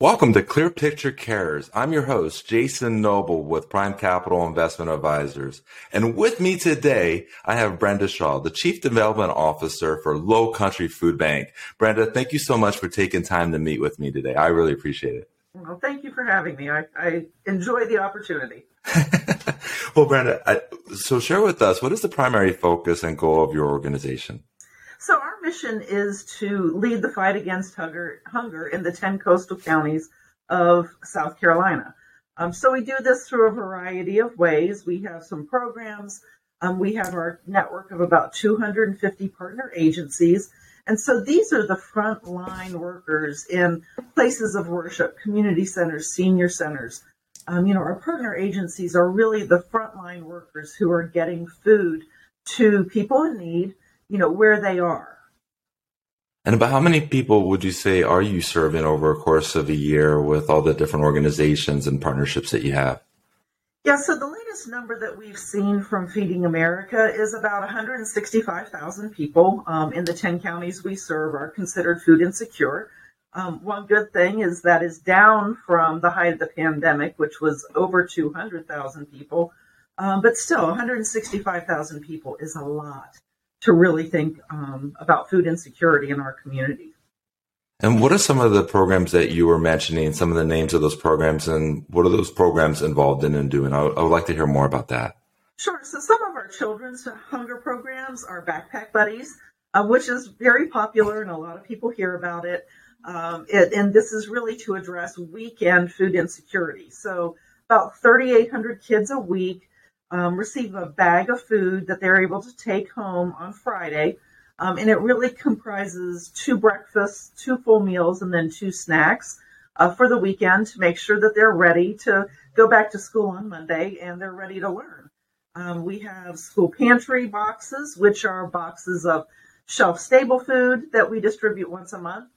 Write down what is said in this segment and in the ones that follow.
Welcome to Clear Picture Cares. I'm your host, Jason Noble with Prime Capital Investment Advisors. And with me today, I have Brenda Shaw, the Chief Development Officer for Lowcountry Food Bank. Brenda, thank you so much for taking time to meet with me today. I really appreciate it. Well, thank you for having me. I, I enjoy the opportunity. well, Brenda, I, so share with us what is the primary focus and goal of your organization? So, our mission is to lead the fight against hunger, hunger in the 10 coastal counties of South Carolina. Um, so, we do this through a variety of ways. We have some programs, um, we have our network of about 250 partner agencies. And so these are the frontline workers in places of worship, community centers, senior centers. Um, you know, our partner agencies are really the frontline workers who are getting food to people in need you know, where they are. And about how many people would you say are you serving over a course of a year with all the different organizations and partnerships that you have? Yeah, so the latest number that we've seen from Feeding America is about 165,000 people um, in the 10 counties we serve are considered food insecure. Um, one good thing is that is down from the height of the pandemic, which was over 200,000 people. Um, but still, 165,000 people is a lot to really think um, about food insecurity in our community. And what are some of the programs that you were mentioning, some of the names of those programs, and what are those programs involved in and doing? I, I would like to hear more about that. Sure. So, some of our children's hunger programs are Backpack Buddies, uh, which is very popular and a lot of people hear about it. Um, it. And this is really to address weekend food insecurity. So, about 3,800 kids a week um, receive a bag of food that they're able to take home on Friday. Um, and it really comprises two breakfasts, two full meals, and then two snacks uh, for the weekend to make sure that they're ready to go back to school on Monday and they're ready to learn. Um, we have school pantry boxes, which are boxes of shelf stable food that we distribute once a month.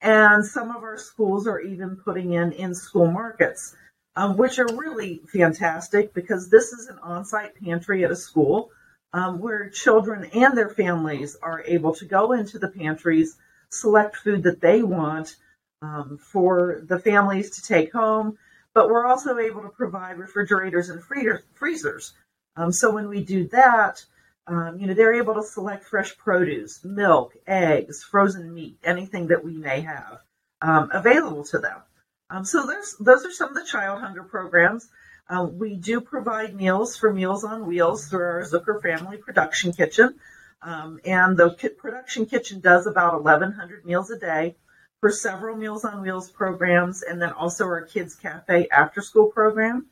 And some of our schools are even putting in in school markets um, which are really fantastic because this is an on site pantry at a school um, where children and their families are able to go into the pantries, select food that they want um, for the families to take home. But we're also able to provide refrigerators and freezers. Um, so when we do that, um, you know, they're able to select fresh produce, milk, eggs, frozen meat, anything that we may have um, available to them. Um, so there's, those are some of the child hunger programs. Uh, we do provide meals for Meals on Wheels through our Zucker Family Production Kitchen. Um, and the production kitchen does about 1,100 meals a day for several Meals on Wheels programs, and then also our Kids Cafe after school program.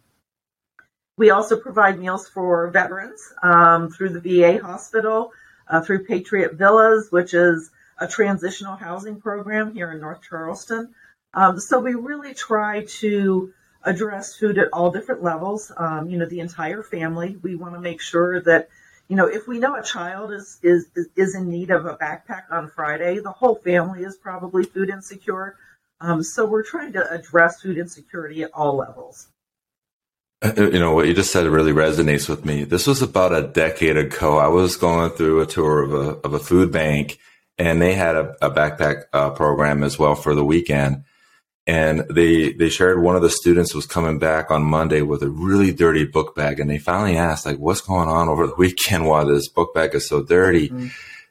We also provide meals for veterans um, through the VA hospital, uh, through Patriot Villas, which is a transitional housing program here in North Charleston. Um, so we really try to address food at all different levels. Um, you know, the entire family. We want to make sure that, you know, if we know a child is is is in need of a backpack on Friday, the whole family is probably food insecure. Um, so we're trying to address food insecurity at all levels. Uh, you know what you just said really resonates with me. This was about a decade ago. I was going through a tour of a of a food bank, and they had a, a backpack uh, program as well for the weekend and they they shared one of the students was coming back on Monday with a really dirty book bag, and they finally asked like, "What's going on over the weekend? Why this book bag is so dirty?" Mm-hmm.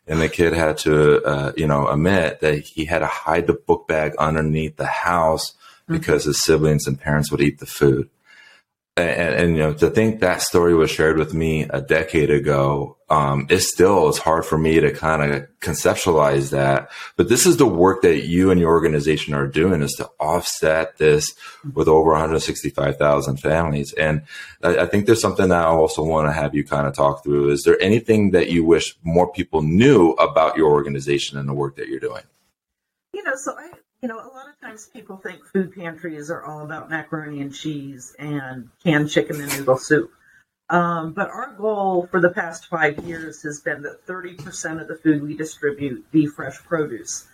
And the kid had to, uh, you know, admit that he had to hide the book bag underneath the house mm-hmm. because his siblings and parents would eat the food and, and, you know to think that story was shared with me a decade ago um, it still it's hard for me to kind of conceptualize that. But this is the work that you and your organization are doing is to offset this with over 165000 families. And I, I think there's something that i also want to have you kind of talk through. Is there anything that you wish more people knew about your organization and the work that you're doing? You know so i you know, a lot of times people think food pantries are all about macaroni and cheese and canned chicken and noodle soup. Um, but our goal for the past five years has been that 30% of the food we distribute be fresh produce.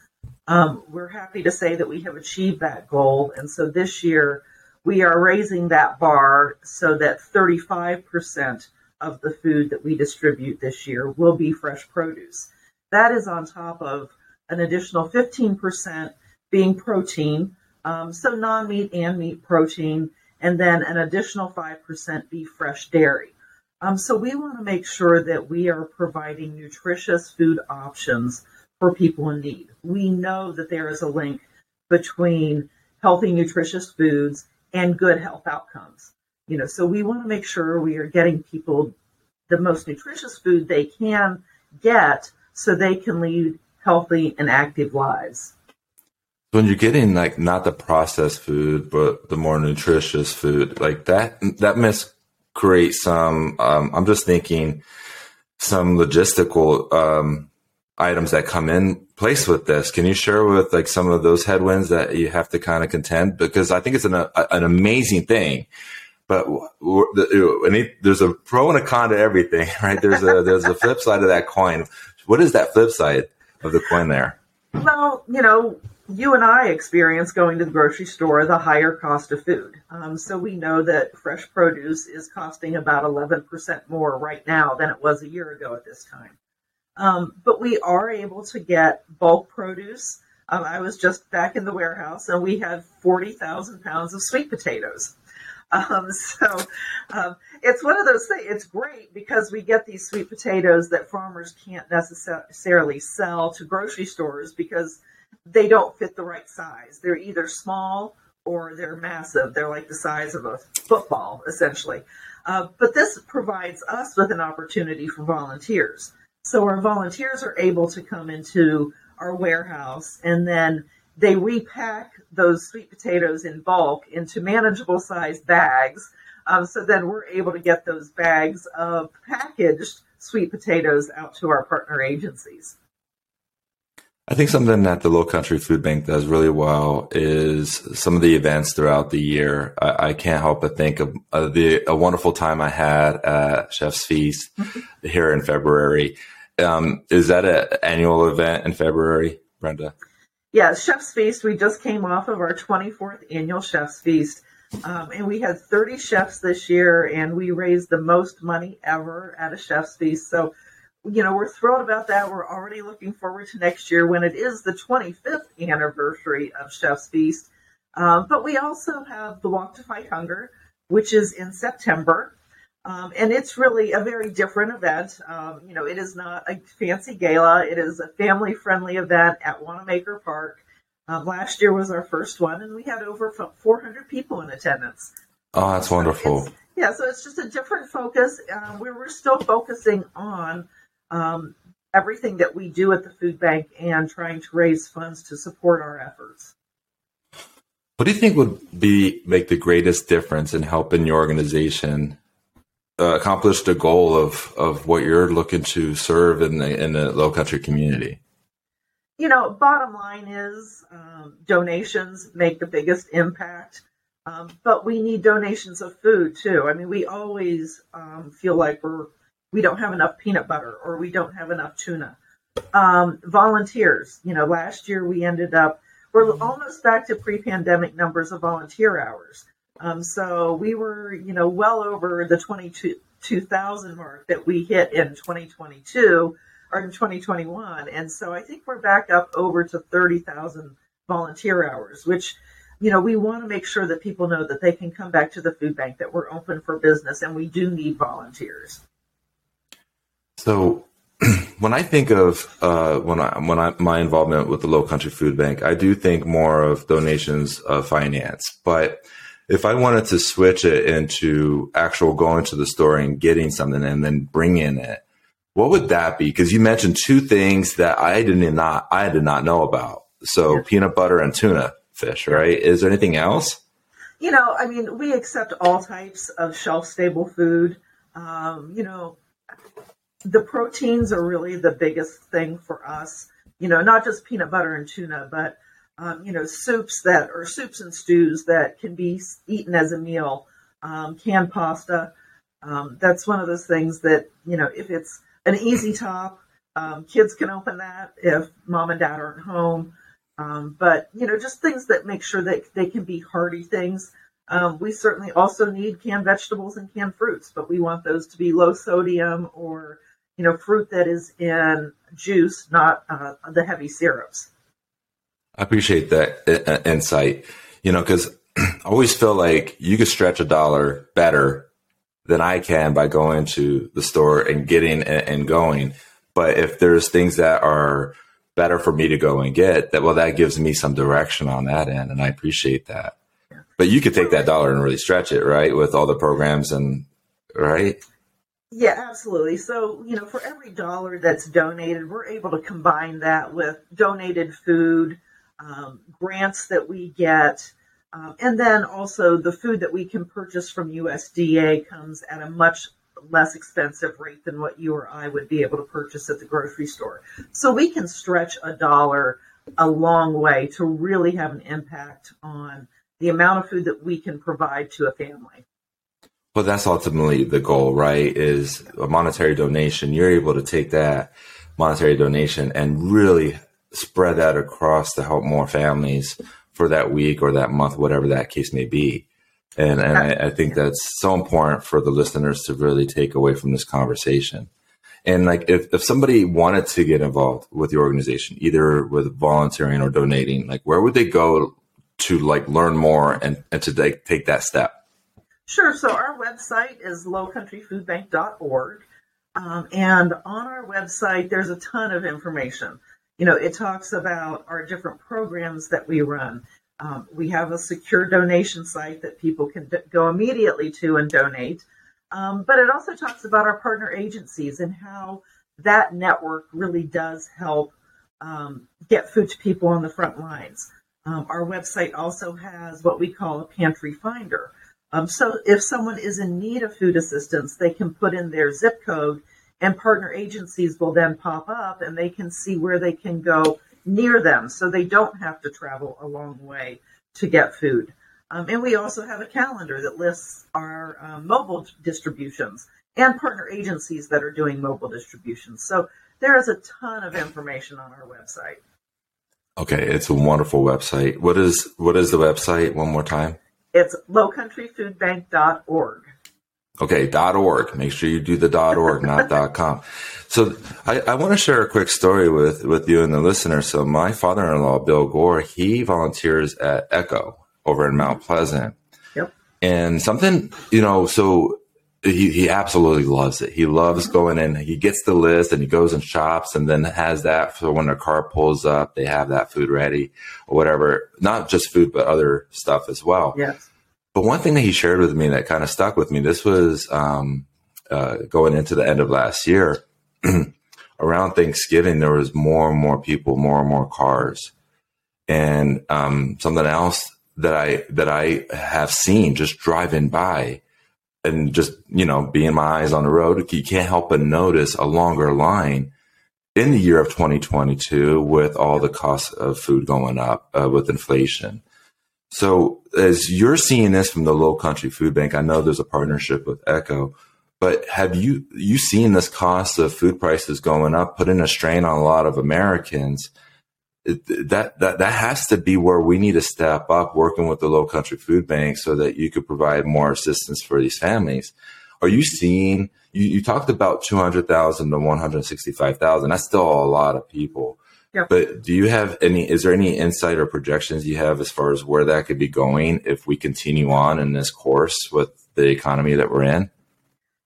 Um, we're happy to say that we have achieved that goal. And so this year we are raising that bar so that 35% of the food that we distribute this year will be fresh produce. That is on top of an additional 15% being protein, Um, so non meat and meat protein, and then an additional 5% beef fresh dairy. Um, so we want to make sure that we are providing nutritious food options for people in need. We know that there is a link between healthy, nutritious foods and good health outcomes. You know, so we want to make sure we are getting people the most nutritious food they can get so they can lead healthy and active lives. When you're getting like not the processed food, but the more nutritious food, like that, that must create some, um, I'm just thinking some logistical, um, items that come in place with this. Can you share with like some of those headwinds that you have to kind of contend? Because I think it's an, a, an amazing thing, but there's a pro and a con to everything, right? There's a, there's a flip side of that coin. What is that flip side of the coin there? Well, you know, you and I experience going to the grocery store the higher cost of food. Um, so we know that fresh produce is costing about 11% more right now than it was a year ago at this time. Um, but we are able to get bulk produce. Um, I was just back in the warehouse and we had 40,000 pounds of sweet potatoes. Um, so um, it's one of those things. It's great because we get these sweet potatoes that farmers can't necessarily sell to grocery stores because they don't fit the right size. They're either small or they're massive. They're like the size of a football, essentially. Uh, but this provides us with an opportunity for volunteers. So our volunteers are able to come into our warehouse and then they repack those sweet potatoes in bulk into manageable sized bags. Um, so then we're able to get those bags of packaged sweet potatoes out to our partner agencies. I think something that the Lowcountry Food Bank does really well is some of the events throughout the year. I, I can't help but think of uh, the a wonderful time I had at Chef's Feast here in February. Um, is that an annual event in February, Brenda? Yeah, Chef's Feast. We just came off of our 24th annual Chef's Feast. Um, and we had 30 chefs this year, and we raised the most money ever at a Chef's Feast. So you know, we're thrilled about that. We're already looking forward to next year when it is the 25th anniversary of Chef's Feast. Um, but we also have the Walk to Fight Hunger, which is in September. Um, and it's really a very different event. Um, you know, it is not a fancy gala. It is a family friendly event at Wannamaker Park. Um, last year was our first one, and we had over 400 people in attendance. Oh, that's wonderful. yeah, so it's just a different focus where we're still focusing on um, everything that we do at the food bank and trying to raise funds to support our efforts. What do you think would be make the greatest difference in helping your organization uh, accomplish the goal of of what you're looking to serve in the in the low country community? You know, bottom line is um, donations make the biggest impact. Um, but we need donations of food too. I mean, we always um, feel like we're we don't have enough peanut butter or we don't have enough tuna. Um, volunteers, you know, last year we ended up, we're almost back to pre pandemic numbers of volunteer hours. Um, so we were, you know, well over the 22,000 mark that we hit in 2022 or in 2021. And so I think we're back up over to 30,000 volunteer hours, which, you know, we want to make sure that people know that they can come back to the food bank, that we're open for business, and we do need volunteers. So when I think of uh, when I when I my involvement with the Lowcountry Food Bank, I do think more of donations of finance. But if I wanted to switch it into actual going to the store and getting something and then bringing it, what would that be? Because you mentioned two things that I did not I did not know about. So yeah. peanut butter and tuna fish, right? Is there anything else? You know, I mean, we accept all types of shelf stable food. Um, you know, the proteins are really the biggest thing for us. You know, not just peanut butter and tuna, but um, you know, soups that or soups and stews that can be eaten as a meal. Um, canned pasta. Um, that's one of those things that you know, if it's an easy top, um, kids can open that if mom and dad aren't home. Um, but you know, just things that make sure that they can be hearty things. Um, we certainly also need canned vegetables and canned fruits, but we want those to be low sodium or you know, fruit that is in juice, not uh, the heavy syrups. I appreciate that uh, uh, insight. You know, because I always feel like you could stretch a dollar better than I can by going to the store and getting and going. But if there's things that are better for me to go and get, that well, that gives me some direction on that end, and I appreciate that. But you could take that dollar and really stretch it, right, with all the programs and right. Yeah, absolutely. So, you know, for every dollar that's donated, we're able to combine that with donated food, um, grants that we get, um, and then also the food that we can purchase from USDA comes at a much less expensive rate than what you or I would be able to purchase at the grocery store. So we can stretch a dollar a long way to really have an impact on the amount of food that we can provide to a family. Well, that's ultimately the goal, right? Is a monetary donation. You're able to take that monetary donation and really spread that across to help more families for that week or that month, whatever that case may be. And, and I, I think that's so important for the listeners to really take away from this conversation. And like, if, if somebody wanted to get involved with the organization, either with volunteering or donating, like, where would they go to like learn more and, and to like, take that step? Sure. So our website is lowcountryfoodbank.org. Um, and on our website, there's a ton of information. You know, it talks about our different programs that we run. Um, we have a secure donation site that people can d- go immediately to and donate. Um, but it also talks about our partner agencies and how that network really does help um, get food to people on the front lines. Um, our website also has what we call a pantry finder. Um, so if someone is in need of food assistance, they can put in their zip code and partner agencies will then pop up and they can see where they can go near them so they don't have to travel a long way to get food. Um, and we also have a calendar that lists our um, mobile distributions and partner agencies that are doing mobile distributions. So there is a ton of information on our website. Okay, it's a wonderful website. What is what is the website? One more time. It's lowcountryfoodbank.org. Okay, dot .org. Make sure you do the dot .org, not dot .com. So I, I want to share a quick story with, with you and the listener. So my father-in-law, Bill Gore, he volunteers at ECCO over in Mount Pleasant. Yep. And something, you know, so he, he absolutely loves it. He loves going in. He gets the list and he goes and shops and then has that for when their car pulls up, they have that food ready or whatever. Not just food, but other stuff as well. Yes. But one thing that he shared with me that kind of stuck with me, this was um, uh, going into the end of last year. around Thanksgiving, there was more and more people, more and more cars, and um, something else that I that I have seen just driving by, and just you know being my eyes on the road, you can't help but notice a longer line in the year of 2022 with all the costs of food going up uh, with inflation. So as you're seeing this from the Lowcountry Food Bank, I know there's a partnership with ECCO, but have you you seen this cost of food prices going up, putting a strain on a lot of Americans? That that that has to be where we need to step up, working with the Lowcountry Food Bank, so that you could provide more assistance for these families. Are you seeing? You, you talked about two hundred thousand to one hundred sixty-five thousand. That's still a lot of people. Yep. But do you have any, is there any insight or projections you have as far as where that could be going if we continue on in this course with the economy that we're in?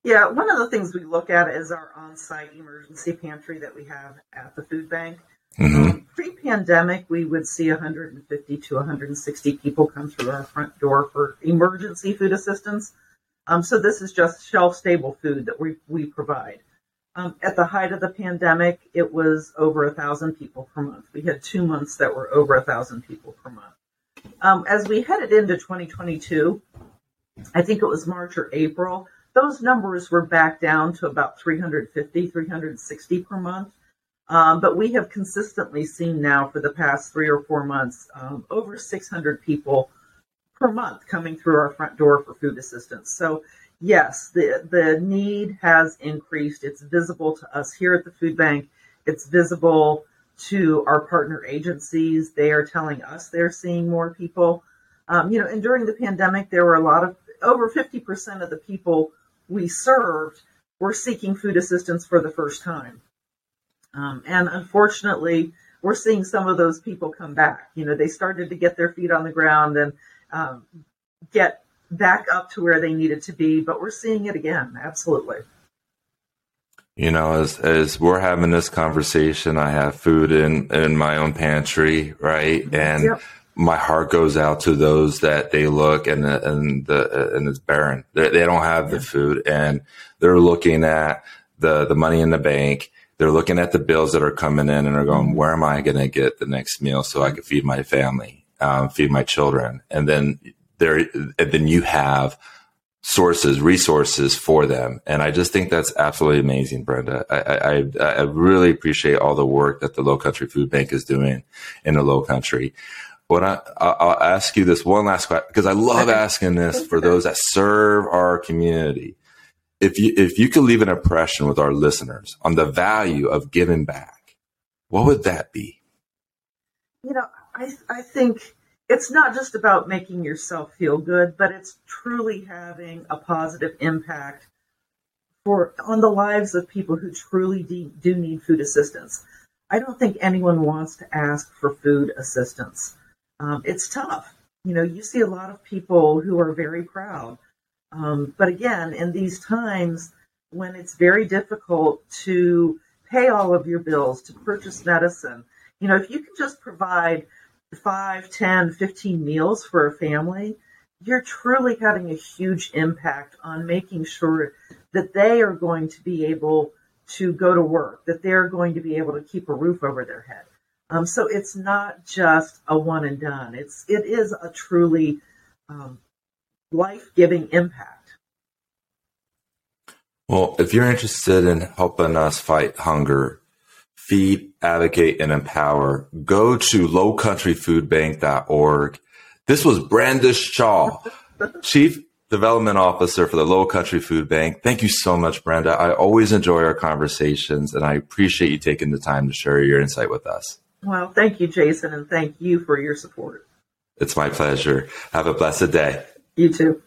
Yeah, one of the things we look at is our on site emergency pantry that we have at the food bank. Mm-hmm. Um, Pre pandemic, we would see 150 to 160 people come through our front door for emergency food assistance. Um, so this is just shelf stable food that we, we provide. Um, at the height of the pandemic, it was over a thousand people per month. We had two months that were over a thousand people per month. Um, as we headed into 2022, I think it was March or April, those numbers were back down to about 350, 360 per month. Um, but we have consistently seen now for the past three or four months um, over 600 people per month coming through our front door for food assistance. So yes, the, the need has increased. It's visible to us here at the food bank. It's visible to our partner agencies. They are telling us they're seeing more people. Um, you know, and during the pandemic, there were a lot of over 50% of the people we served were seeking food assistance for the first time. Um, and unfortunately, we're seeing some of those people come back. You know, they started to get their feet on the ground and um, get back up to where they needed to be, but we're seeing it again. Absolutely. You know, as as we're having this conversation, I have food in in my own pantry, right? And yep. my heart goes out to those that they look and the, and the and it's barren. They, they don't have the food, and they're looking at the the money in the bank. They're looking at the bills that are coming in, and they're going, mm-hmm. "Where am I going to get the next meal so I can feed my family, um, feed my children?" And then there, and then you have sources, resources for them. And I just think that's absolutely amazing, Brenda. I, I, I really appreciate all the work that the Lowcountry Food Bank is doing in the Low Country. What I, I'll ask you this one last question because I love asking this for those that serve our community. If you if you could leave an impression with our listeners on the value of giving back, what would that be? You know, I I think it's not just about making yourself feel good, but it's truly having a positive impact for on the lives of people who truly de- do need food assistance. I don't think anyone wants to ask for food assistance. Um, it's tough. You know, you see a lot of people who are very proud. Um, but again, in these times when it's very difficult to pay all of your bills, to purchase medicine, you know, if you can just provide five, ten, fifteen meals for a family, you're truly having a huge impact on making sure that they are going to be able to go to work, that they're going to be able to keep a roof over their head. Um, so it's not just a one and done. It's it is a truly um, life giving impact. Well, if you're interested in helping us fight hunger, feed, advocate, and empower, go to lowcountryfoodbank.org. This was Brenda Shaw, Chief Development Officer for the Lowcountry Food Bank. Thank you so much, Brenda. I always enjoy our conversations, and I appreciate you taking the time to share your insight with us. Well, thank you, Jason, and thank you for your support. It's my pleasure. Have a blessed day. You too.